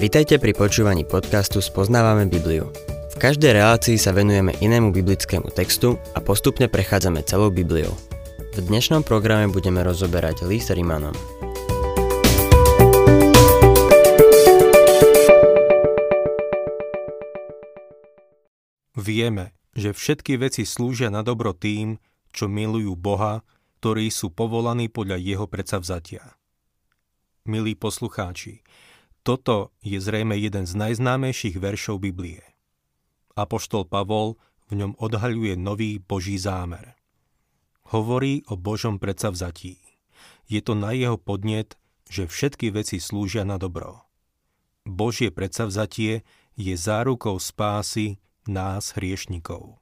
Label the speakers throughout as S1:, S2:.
S1: Vitajte pri počúvaní podcastu Spoznávame Bibliu. V každej relácii sa venujeme inému biblickému textu a postupne prechádzame celou Bibliou. V dnešnom programe budeme rozoberať list Rimanom.
S2: Vieme, že všetky veci slúžia na dobro tým, čo milujú Boha, ktorí sú povolaní podľa Jeho predsavzatia. Milí poslucháči, toto je zrejme jeden z najznámejších veršov Biblie. Apoštol Pavol v ňom odhaľuje nový Boží zámer. Hovorí o Božom predsavzatí. Je to na jeho podnet, že všetky veci slúžia na dobro. Božie predsavzatie je zárukou spásy nás hriešnikov.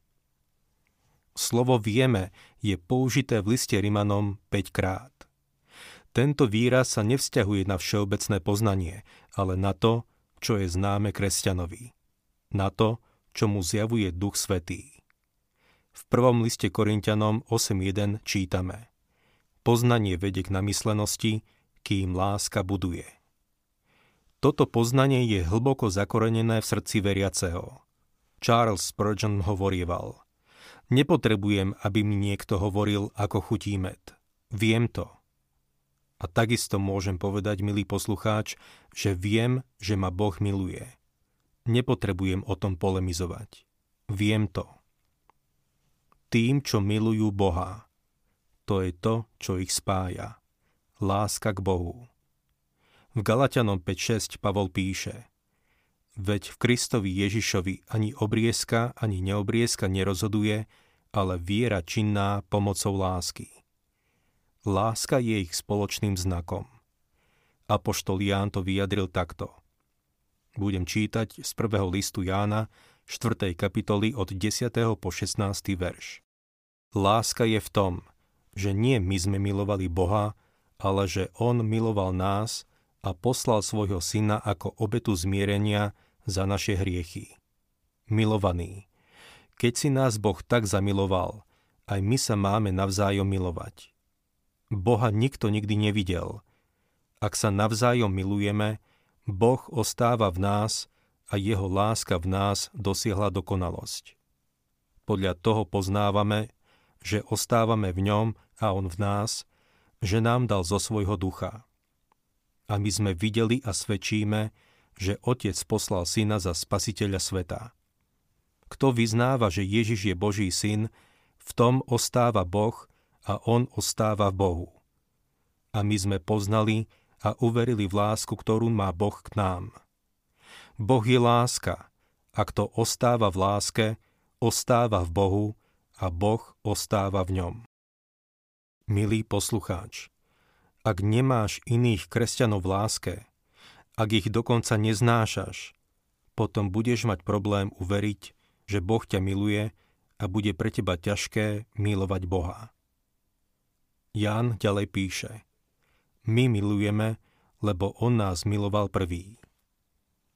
S2: Slovo vieme je použité v liste Rimanom 5 krát. Tento výraz sa nevzťahuje na všeobecné poznanie, ale na to, čo je známe kresťanovi. Na to, čo mu zjavuje Duch Svetý. V prvom liste Korintianom 8.1 čítame Poznanie vedie k namyslenosti, kým láska buduje. Toto poznanie je hlboko zakorenené v srdci veriaceho. Charles Spurgeon hovorieval Nepotrebujem, aby mi niekto hovoril, ako chutí med. Viem to. A takisto môžem povedať, milý poslucháč, že viem, že ma Boh miluje. Nepotrebujem o tom polemizovať. Viem to. Tým, čo milujú Boha, to je to, čo ich spája. Láska k Bohu. V Galatianom 5.6 Pavol píše Veď v Kristovi Ježišovi ani obriezka, ani neobriezka nerozhoduje, ale viera činná pomocou lásky. Láska je ich spoločným znakom. Apoštol Ján to vyjadril takto. Budem čítať z prvého listu Jána, 4. kapitoly od 10. po 16. verš. Láska je v tom, že nie my sme milovali Boha, ale že On miloval nás a poslal svojho syna ako obetu zmierenia za naše hriechy. Milovaný, keď si nás Boh tak zamiloval, aj my sa máme navzájom milovať. Boha nikto nikdy nevidel. Ak sa navzájom milujeme, Boh ostáva v nás a jeho láska v nás dosiahla dokonalosť. Podľa toho poznávame, že ostávame v ňom a on v nás, že nám dal zo svojho ducha. A my sme videli a svedčíme, že Otec poslal Syna za Spasiteľa sveta. Kto vyznáva, že Ježiš je Boží syn, v tom ostáva Boh a on ostáva v Bohu. A my sme poznali a uverili v lásku, ktorú má Boh k nám. Boh je láska a kto ostáva v láske, ostáva v Bohu a Boh ostáva v ňom. Milý poslucháč, ak nemáš iných kresťanov v láske, ak ich dokonca neznášaš, potom budeš mať problém uveriť, že Boh ťa miluje a bude pre teba ťažké milovať Boha. Ján ďalej píše My milujeme, lebo On nás miloval prvý.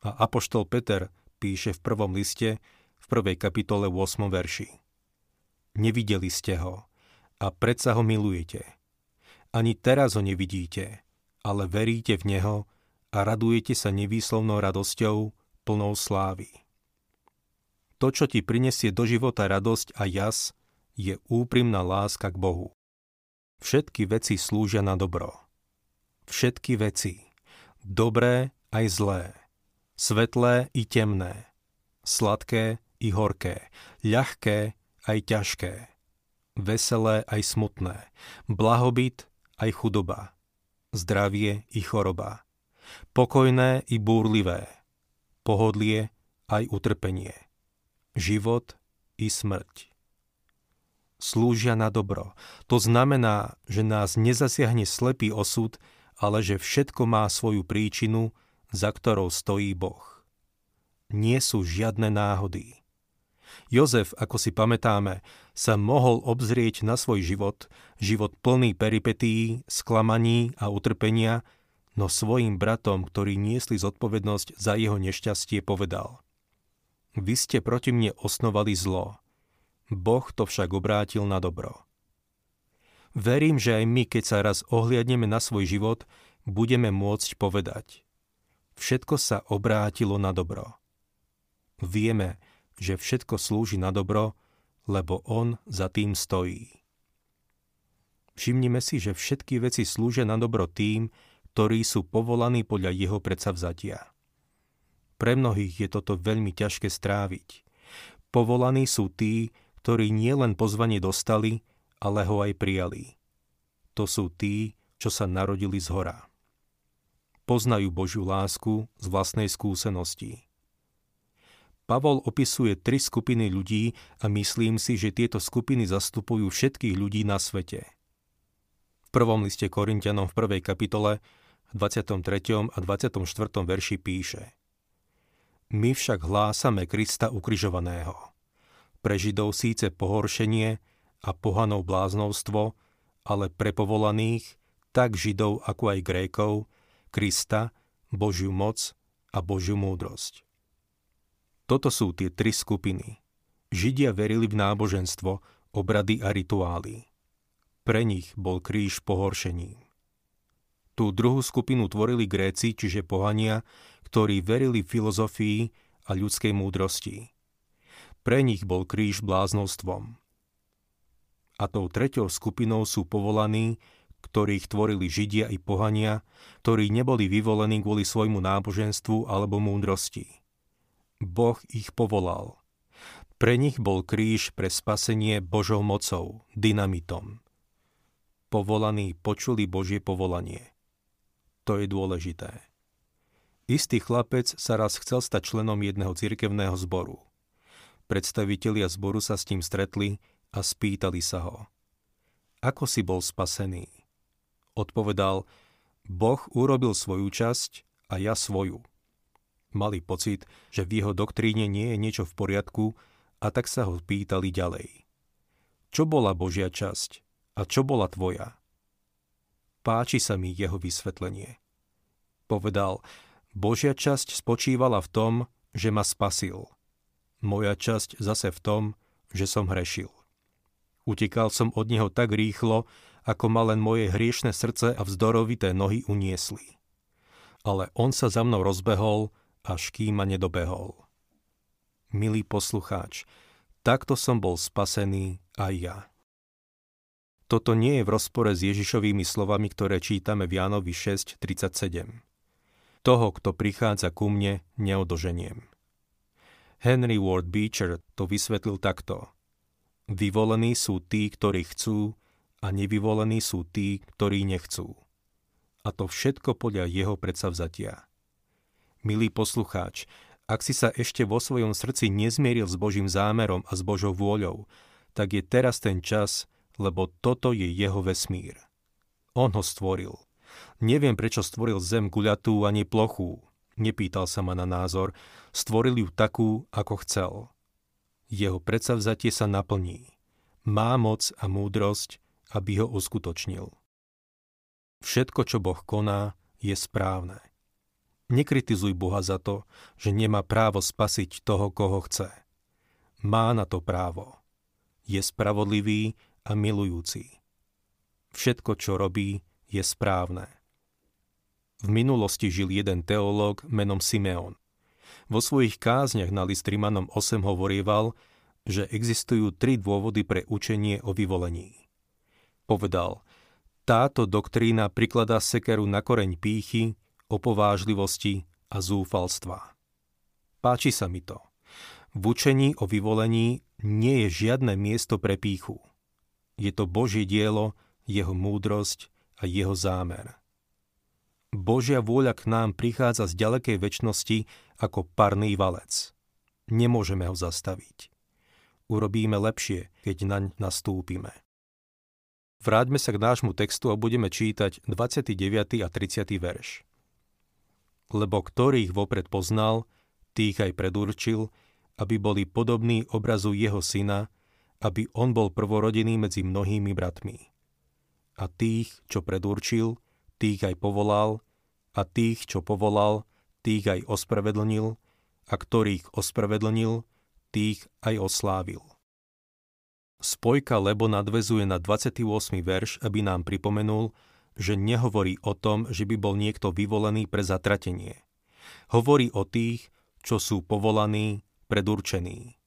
S2: A Apoštol Peter píše v prvom liste v prvej kapitole 8. verši. Nevideli ste ho a predsa ho milujete. Ani teraz ho nevidíte, ale veríte v Neho a radujete sa nevýslovnou radosťou, plnou slávy. To, čo ti prinesie do života radosť a jas, je úprimná láska k Bohu. Všetky veci slúžia na dobro. Všetky veci. Dobré aj zlé. Svetlé i temné. Sladké i horké. Ľahké aj ťažké. Veselé aj smutné. Blahobyt aj chudoba. Zdravie i choroba. Pokojné i búrlivé. Pohodlie aj utrpenie. Život i smrť slúžia na dobro. To znamená, že nás nezasiahne slepý osud, ale že všetko má svoju príčinu, za ktorou stojí Boh. Nie sú žiadne náhody. Jozef, ako si pamätáme, sa mohol obzrieť na svoj život, život plný peripetí, sklamaní a utrpenia, no svojim bratom, ktorí niesli zodpovednosť za jeho nešťastie, povedal Vy ste proti mne osnovali zlo, Boh to však obrátil na dobro. Verím, že aj my, keď sa raz ohliadneme na svoj život, budeme môcť povedať všetko sa obrátilo na dobro. Vieme, že všetko slúži na dobro, lebo On za tým stojí. Všimnime si, že všetky veci slúžia na dobro tým, ktorí sú povolaní podľa jeho predsavzatia. Pre mnohých je toto veľmi ťažké stráviť. Povolaní sú tí, ktorí nielen pozvanie dostali, ale ho aj prijali. To sú tí, čo sa narodili z hora. Poznajú Božiu lásku z vlastnej skúsenosti. Pavol opisuje tri skupiny ľudí a myslím si, že tieto skupiny zastupujú všetkých ľudí na svete – prvom liste Korintianom v prvej kapitole 23. a 24. verši píše My však hlásame Krista ukrižovaného. Pre Židov síce pohoršenie a pohanov bláznovstvo, ale pre povolaných, tak Židov ako aj Grékov, Krista, Božiu moc a Božiu múdrosť. Toto sú tie tri skupiny. Židia verili v náboženstvo, obrady a rituály. Pre nich bol kríž pohoršením. Tú druhú skupinu tvorili Gréci, čiže pohania, ktorí verili filozofii a ľudskej múdrosti. Pre nich bol kríž bláznostvom. A tou treťou skupinou sú povolaní, ktorých tvorili Židia i pohania, ktorí neboli vyvolení kvôli svojmu náboženstvu alebo múdrosti. Boh ich povolal. Pre nich bol kríž pre spasenie Božou mocou, dynamitom povolaní počuli Božie povolanie. To je dôležité. Istý chlapec sa raz chcel stať členom jedného cirkevného zboru. Predstavitelia zboru sa s tým stretli a spýtali sa ho. Ako si bol spasený? Odpovedal, Boh urobil svoju časť a ja svoju. Mali pocit, že v jeho doktríne nie je niečo v poriadku a tak sa ho pýtali ďalej. Čo bola Božia časť? A čo bola tvoja? Páči sa mi jeho vysvetlenie. Povedal, Božia časť spočívala v tom, že ma spasil. Moja časť zase v tom, že som hrešil. Utekal som od neho tak rýchlo, ako ma len moje hriešne srdce a vzdorovité nohy uniesli. Ale on sa za mnou rozbehol, až kým ma nedobehol. Milý poslucháč, takto som bol spasený aj ja. Toto nie je v rozpore s Ježišovými slovami, ktoré čítame v Jánovi 6.37. Toho, kto prichádza ku mne, neodoženiem. Henry Ward Beecher to vysvetlil takto. Vyvolení sú tí, ktorí chcú a nevyvolení sú tí, ktorí nechcú. A to všetko podľa jeho predsavzatia. Milý poslucháč, ak si sa ešte vo svojom srdci nezmieril s Božím zámerom a s Božou vôľou, tak je teraz ten čas, lebo toto je jeho vesmír. On ho stvoril. Neviem, prečo stvoril zem guľatú ani plochú. Nepýtal sa ma na názor. Stvoril ju takú, ako chcel. Jeho predsavzatie sa naplní. Má moc a múdrosť, aby ho uskutočnil. Všetko, čo Boh koná, je správne. Nekritizuj Boha za to, že nemá právo spasiť toho, koho chce. Má na to právo. Je spravodlivý a milujúci. Všetko, čo robí, je správne. V minulosti žil jeden teológ menom Simeon. Vo svojich kázniach na list Rimanom 8 hovorieval, že existujú tri dôvody pre učenie o vyvolení. Povedal, táto doktrína prikladá sekeru na koreň pýchy, opovážlivosti a zúfalstva. Páči sa mi to. V učení o vyvolení nie je žiadne miesto pre pýchu. Je to Božie dielo, jeho múdrosť a jeho zámer. Božia vôľa k nám prichádza z ďalekej väčšnosti ako parný valec. Nemôžeme ho zastaviť. Urobíme lepšie, keď naň nastúpime. Vráťme sa k nášmu textu a budeme čítať 29. a 30. verš. Lebo ktorých vopred poznal, tých aj predurčil, aby boli podobní obrazu jeho syna, aby on bol prvorodený medzi mnohými bratmi. A tých, čo predurčil, tých aj povolal, a tých, čo povolal, tých aj ospravedlnil, a ktorých ospravedlnil, tých aj oslávil. Spojka lebo nadvezuje na 28. verš, aby nám pripomenul, že nehovorí o tom, že by bol niekto vyvolený pre zatratenie. Hovorí o tých, čo sú povolaní, predurčení.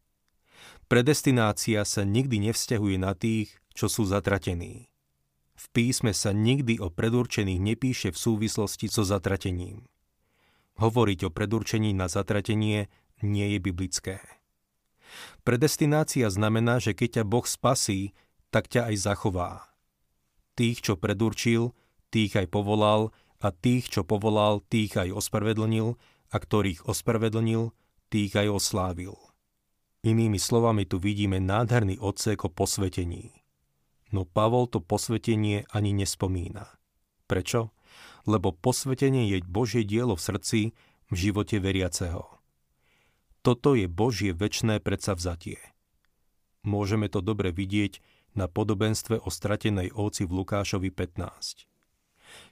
S2: Predestinácia sa nikdy nevzťahuje na tých, čo sú zatratení. V písme sa nikdy o predurčených nepíše v súvislosti so zatratením. Hovoriť o predurčení na zatratenie nie je biblické. Predestinácia znamená, že keď ťa Boh spasí, tak ťa aj zachová. Tých, čo predurčil, tých aj povolal a tých, čo povolal, tých aj ospravedlnil a ktorých ospravedlnil, tých aj oslávil. Inými slovami tu vidíme nádherný odsek o posvetení. No Pavol to posvetenie ani nespomína. Prečo? Lebo posvetenie je Božie dielo v srdci, v živote veriaceho. Toto je Božie väčšné predsavzatie. Môžeme to dobre vidieť na podobenstve o stratenej ovci v Lukášovi 15.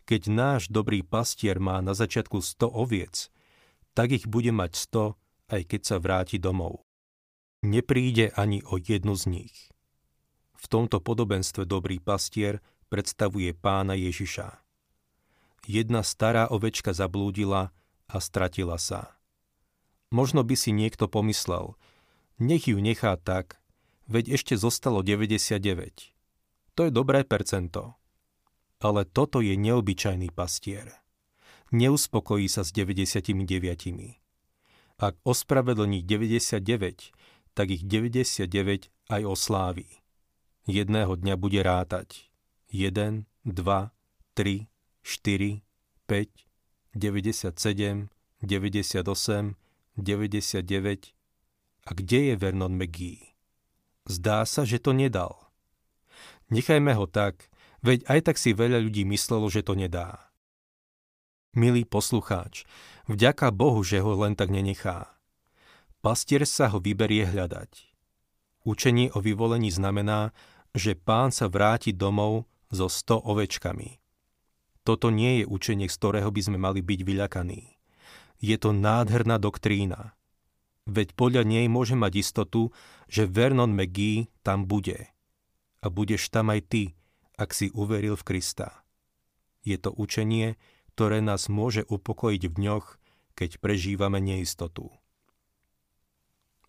S2: Keď náš dobrý pastier má na začiatku 100 oviec, tak ich bude mať 100, aj keď sa vráti domov. Nepríde ani o jednu z nich. V tomto podobenstve dobrý pastier predstavuje pána Ježiša. Jedna stará ovečka zablúdila a stratila sa. Možno by si niekto pomyslel, nech ju nechá tak, veď ešte zostalo 99. To je dobré percento. Ale toto je neobyčajný pastier. Neuspokojí sa s 99. Ak ospravedlní 99, tak ich 99 aj osláví jedného dňa bude rátať 1, 2, 3, 4, 5, 97, 98, 99. A kde je Vernon McGee? Zdá sa, že to nedal. Nechajme ho tak, veď aj tak si veľa ľudí myslelo, že to nedá. Milý poslucháč, vďaka Bohu, že ho len tak nenechá. Pastier sa ho vyberie hľadať. Učenie o vyvolení znamená, že pán sa vráti domov so sto ovečkami. Toto nie je učenie, z ktorého by sme mali byť vyľakaní. Je to nádherná doktrína. Veď podľa nej môže mať istotu, že Vernon McGee tam bude. A budeš tam aj ty, ak si uveril v Krista. Je to učenie, ktoré nás môže upokojiť v dňoch, keď prežívame neistotu.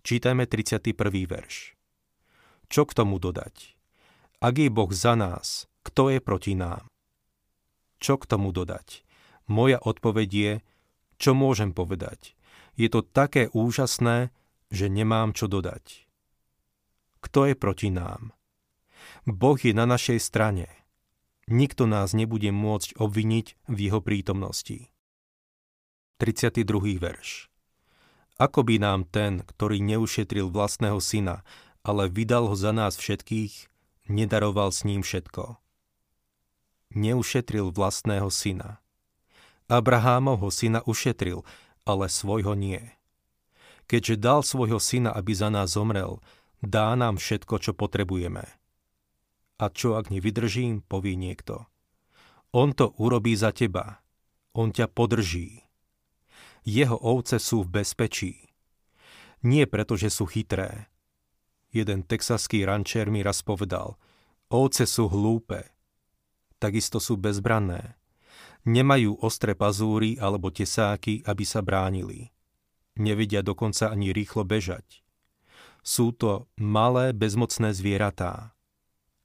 S2: Čítajme 31. verš. Čo k tomu dodať? Ak je Boh za nás, kto je proti nám? Čo k tomu dodať? Moja odpoveď je, čo môžem povedať. Je to také úžasné, že nemám čo dodať. Kto je proti nám? Boh je na našej strane. Nikto nás nebude môcť obviniť v jeho prítomnosti. 32. verš Ako by nám ten, ktorý neušetril vlastného syna, ale vydal ho za nás všetkých, nedaroval s ním všetko. Neušetril vlastného syna. Abrahámovho syna ušetril, ale svojho nie. Keďže dal svojho syna, aby za nás zomrel, dá nám všetko, čo potrebujeme. A čo ak nevydržím, povie niekto. On to urobí za teba. On ťa podrží. Jeho ovce sú v bezpečí. Nie preto, že sú chytré, Jeden texaský rančer mi raz povedal, ovce sú hlúpe, takisto sú bezbranné. Nemajú ostré pazúry alebo tesáky, aby sa bránili. Nevedia dokonca ani rýchlo bežať. Sú to malé, bezmocné zvieratá.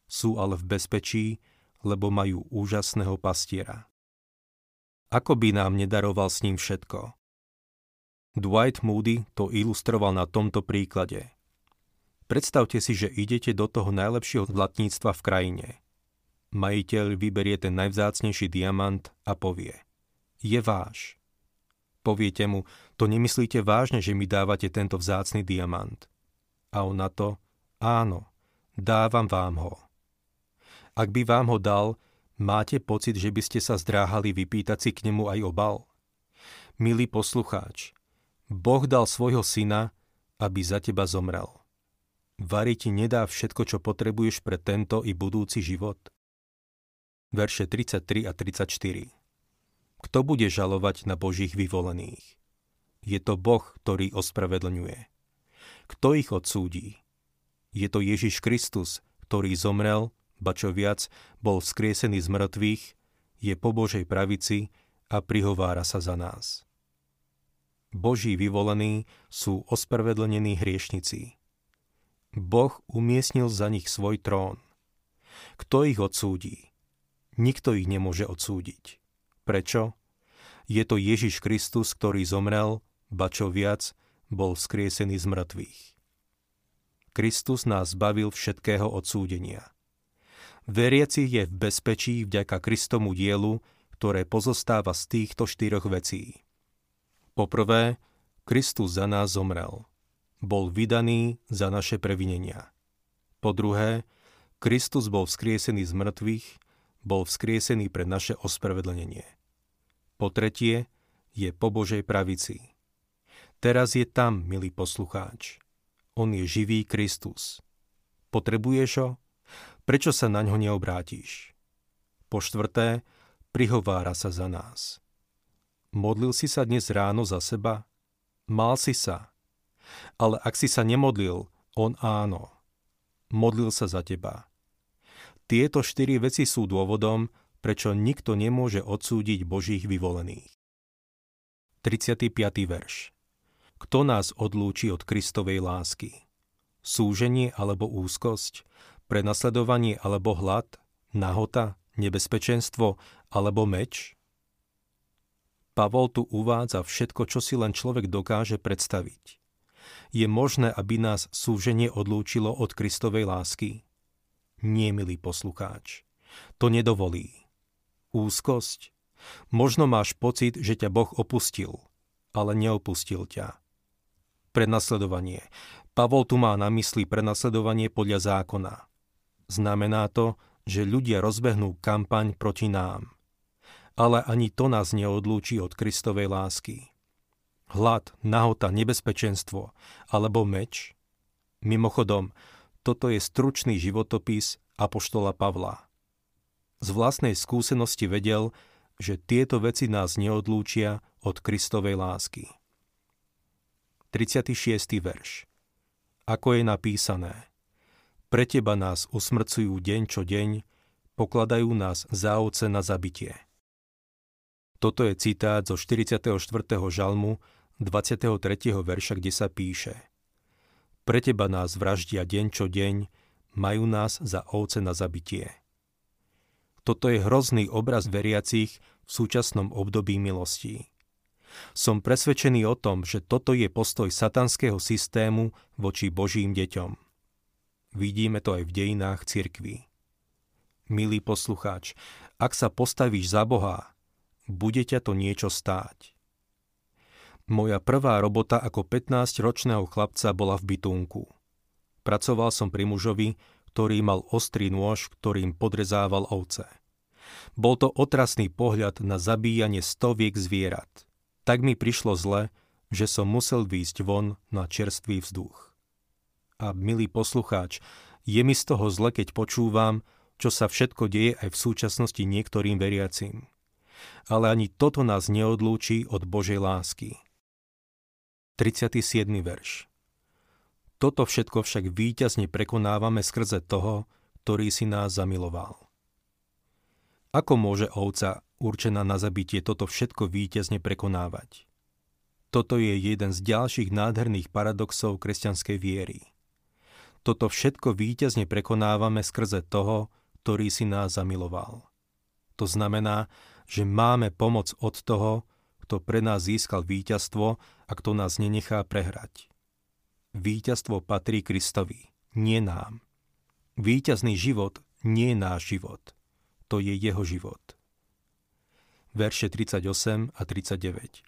S2: Sú ale v bezpečí, lebo majú úžasného pastiera. Ako by nám nedaroval s ním všetko? Dwight Moody to ilustroval na tomto príklade – Predstavte si, že idete do toho najlepšieho zlatníctva v krajine. Majiteľ vyberie ten najvzácnejší diamant a povie Je váš. Poviete mu, to nemyslíte vážne, že mi dávate tento vzácny diamant. A on na to, áno, dávam vám ho. Ak by vám ho dal, máte pocit, že by ste sa zdráhali vypýtať si k nemu aj obal? Milý poslucháč, Boh dal svojho syna, aby za teba zomrel. Vary ti nedá všetko, čo potrebuješ pre tento i budúci život? Verše 33 a 34 Kto bude žalovať na Božích vyvolených? Je to Boh, ktorý ospravedlňuje. Kto ich odsúdi? Je to Ježiš Kristus, ktorý zomrel, ba čo viac, bol vzkriesený z mŕtvych, je po Božej pravici a prihovára sa za nás. Boží vyvolení sú ospravedlnení hriešnici. Boh umiestnil za nich svoj trón. Kto ich odsúdi? Nikto ich nemôže odsúdiť. Prečo? Je to Ježiš Kristus, ktorý zomrel, ba čo viac, bol vzkriesený z mŕtvych. Kristus nás zbavil všetkého odsúdenia. Veriaci je v bezpečí vďaka Kristomu dielu, ktoré pozostáva z týchto štyroch vecí. Poprvé, Kristus za nás zomrel. Bol vydaný za naše previnenia. Po druhé, Kristus bol vzkriesený z mŕtvych, bol vzkriesený pre naše ospravedlnenie. Po tretie, je po Božej pravici. Teraz je tam, milý poslucháč. On je živý Kristus. Potrebuješ ho? Prečo sa na ňo neobrátiš? Po štvrté, prihovára sa za nás. Modlil si sa dnes ráno za seba? Mal si sa. Ale ak si sa nemodlil, on áno. Modlil sa za teba. Tieto štyri veci sú dôvodom, prečo nikto nemôže odsúdiť Božích vyvolených. 35. verš Kto nás odlúči od Kristovej lásky? Súženie alebo úzkosť? Prenasledovanie alebo hlad, nahota, nebezpečenstvo alebo meč? Pavol tu uvádza všetko, čo si len človek dokáže predstaviť. Je možné, aby nás súženie odlúčilo od Kristovej lásky? Nie, milý poslucháč. To nedovolí. Úzkosť? Možno máš pocit, že ťa Boh opustil, ale neopustil ťa. Prenasledovanie. Pavol tu má na mysli prenasledovanie podľa zákona. Znamená to, že ľudia rozbehnú kampaň proti nám. Ale ani to nás neodlúči od Kristovej lásky. Hlad, nahota, nebezpečenstvo alebo meč? Mimochodom, toto je stručný životopis Apoštola Pavla. Z vlastnej skúsenosti vedel, že tieto veci nás neodlúčia od Kristovej lásky. 36. verš Ako je napísané – pre teba nás usmrcujú deň čo deň, pokladajú nás za ovce na zabitie. Toto je citát zo 44. žalmu 23. verša, kde sa píše Pre teba nás vraždia deň čo deň, majú nás za ovce na zabitie. Toto je hrozný obraz veriacich v súčasnom období milostí. Som presvedčený o tom, že toto je postoj satanského systému voči Božím deťom. Vidíme to aj v dejinách cirkví. Milý poslucháč, ak sa postavíš za Boha, bude ťa to niečo stáť. Moja prvá robota ako 15-ročného chlapca bola v bytunku. Pracoval som pri mužovi, ktorý mal ostrý nôž, ktorým podrezával ovce. Bol to otrasný pohľad na zabíjanie stoviek zvierat. Tak mi prišlo zle, že som musel výjsť von na čerstvý vzduch a milý poslucháč, je mi z toho zle, keď počúvam, čo sa všetko deje aj v súčasnosti niektorým veriacim. Ale ani toto nás neodlúči od Božej lásky. 37. verš Toto všetko však víťazne prekonávame skrze toho, ktorý si nás zamiloval. Ako môže ovca určená na zabitie toto všetko víťazne prekonávať? Toto je jeden z ďalších nádherných paradoxov kresťanskej viery. Toto všetko víťazne prekonávame skrze toho, ktorý si nás zamiloval. To znamená, že máme pomoc od toho, kto pre nás získal víťazstvo a kto nás nenechá prehrať. Víťazstvo patrí Kristovi, nie nám. Víťazný život nie je náš život. To je jeho život. Verše 38 a 39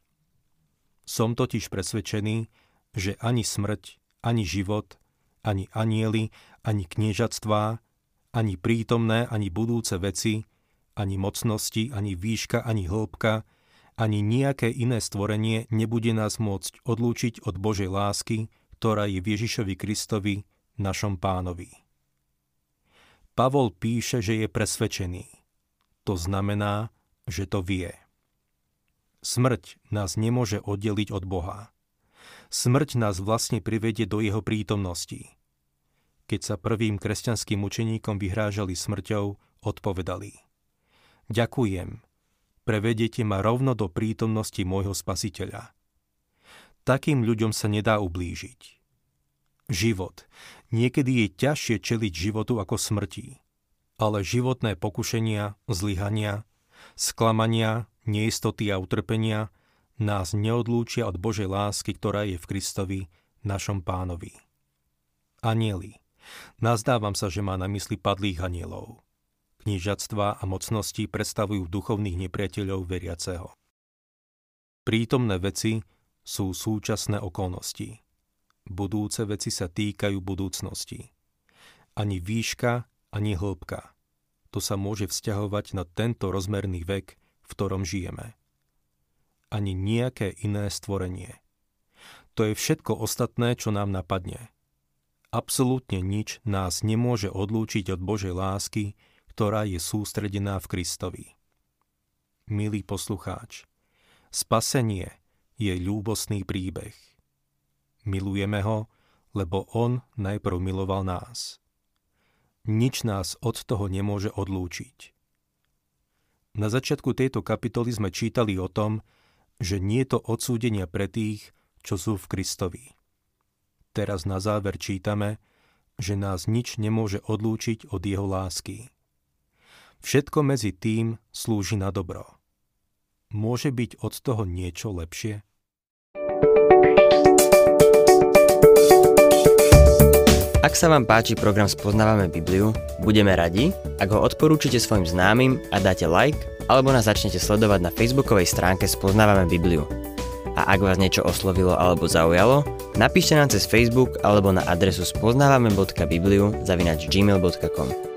S2: Som totiž presvedčený, že ani smrť, ani život, ani anieli, ani kniežatstvá, ani prítomné, ani budúce veci, ani mocnosti, ani výška, ani hĺbka, ani nejaké iné stvorenie nebude nás môcť odlúčiť od Božej lásky, ktorá je Ježišovi Kristovi, našom pánovi. Pavol píše, že je presvedčený. To znamená, že to vie. Smrť nás nemôže oddeliť od Boha smrť nás vlastne privedie do jeho prítomnosti. Keď sa prvým kresťanským učeníkom vyhrážali smrťou, odpovedali Ďakujem, prevedete ma rovno do prítomnosti môjho spasiteľa. Takým ľuďom sa nedá ublížiť. Život. Niekedy je ťažšie čeliť životu ako smrti. Ale životné pokušenia, zlyhania, sklamania, neistoty a utrpenia nás neodlúčia od Božej lásky, ktorá je v Kristovi, našom pánovi. Anieli. Nazdávam sa, že má na mysli padlých anielov. Knížatstva a mocnosti predstavujú duchovných nepriateľov veriaceho. Prítomné veci sú súčasné okolnosti. Budúce veci sa týkajú budúcnosti. Ani výška, ani hĺbka. To sa môže vzťahovať na tento rozmerný vek, v ktorom žijeme. Ani nejaké iné stvorenie. To je všetko ostatné, čo nám napadne. Absolútne nič nás nemôže odlúčiť od Božej lásky, ktorá je sústredená v Kristovi. Milý poslucháč, spasenie je ľúbosný príbeh. Milujeme ho, lebo on najprv miloval nás. Nič nás od toho nemôže odlúčiť. Na začiatku tejto kapitoly sme čítali o tom, že nie je to odsúdenia pre tých, čo sú v Kristovi. Teraz na záver čítame, že nás nič nemôže odlúčiť od jeho lásky. Všetko medzi tým slúži na dobro. Môže byť od toho niečo lepšie?
S1: Ak sa vám páči program Spoznávame Bibliu, budeme radi, ak ho odporúčite svojim známym a dáte like, alebo nás začnete sledovať na facebookovej stránke Spoznávame Bibliu. A ak vás niečo oslovilo alebo zaujalo, napíšte nám cez Facebook alebo na adresu spoznávame.bibliu zavinač gmail.com.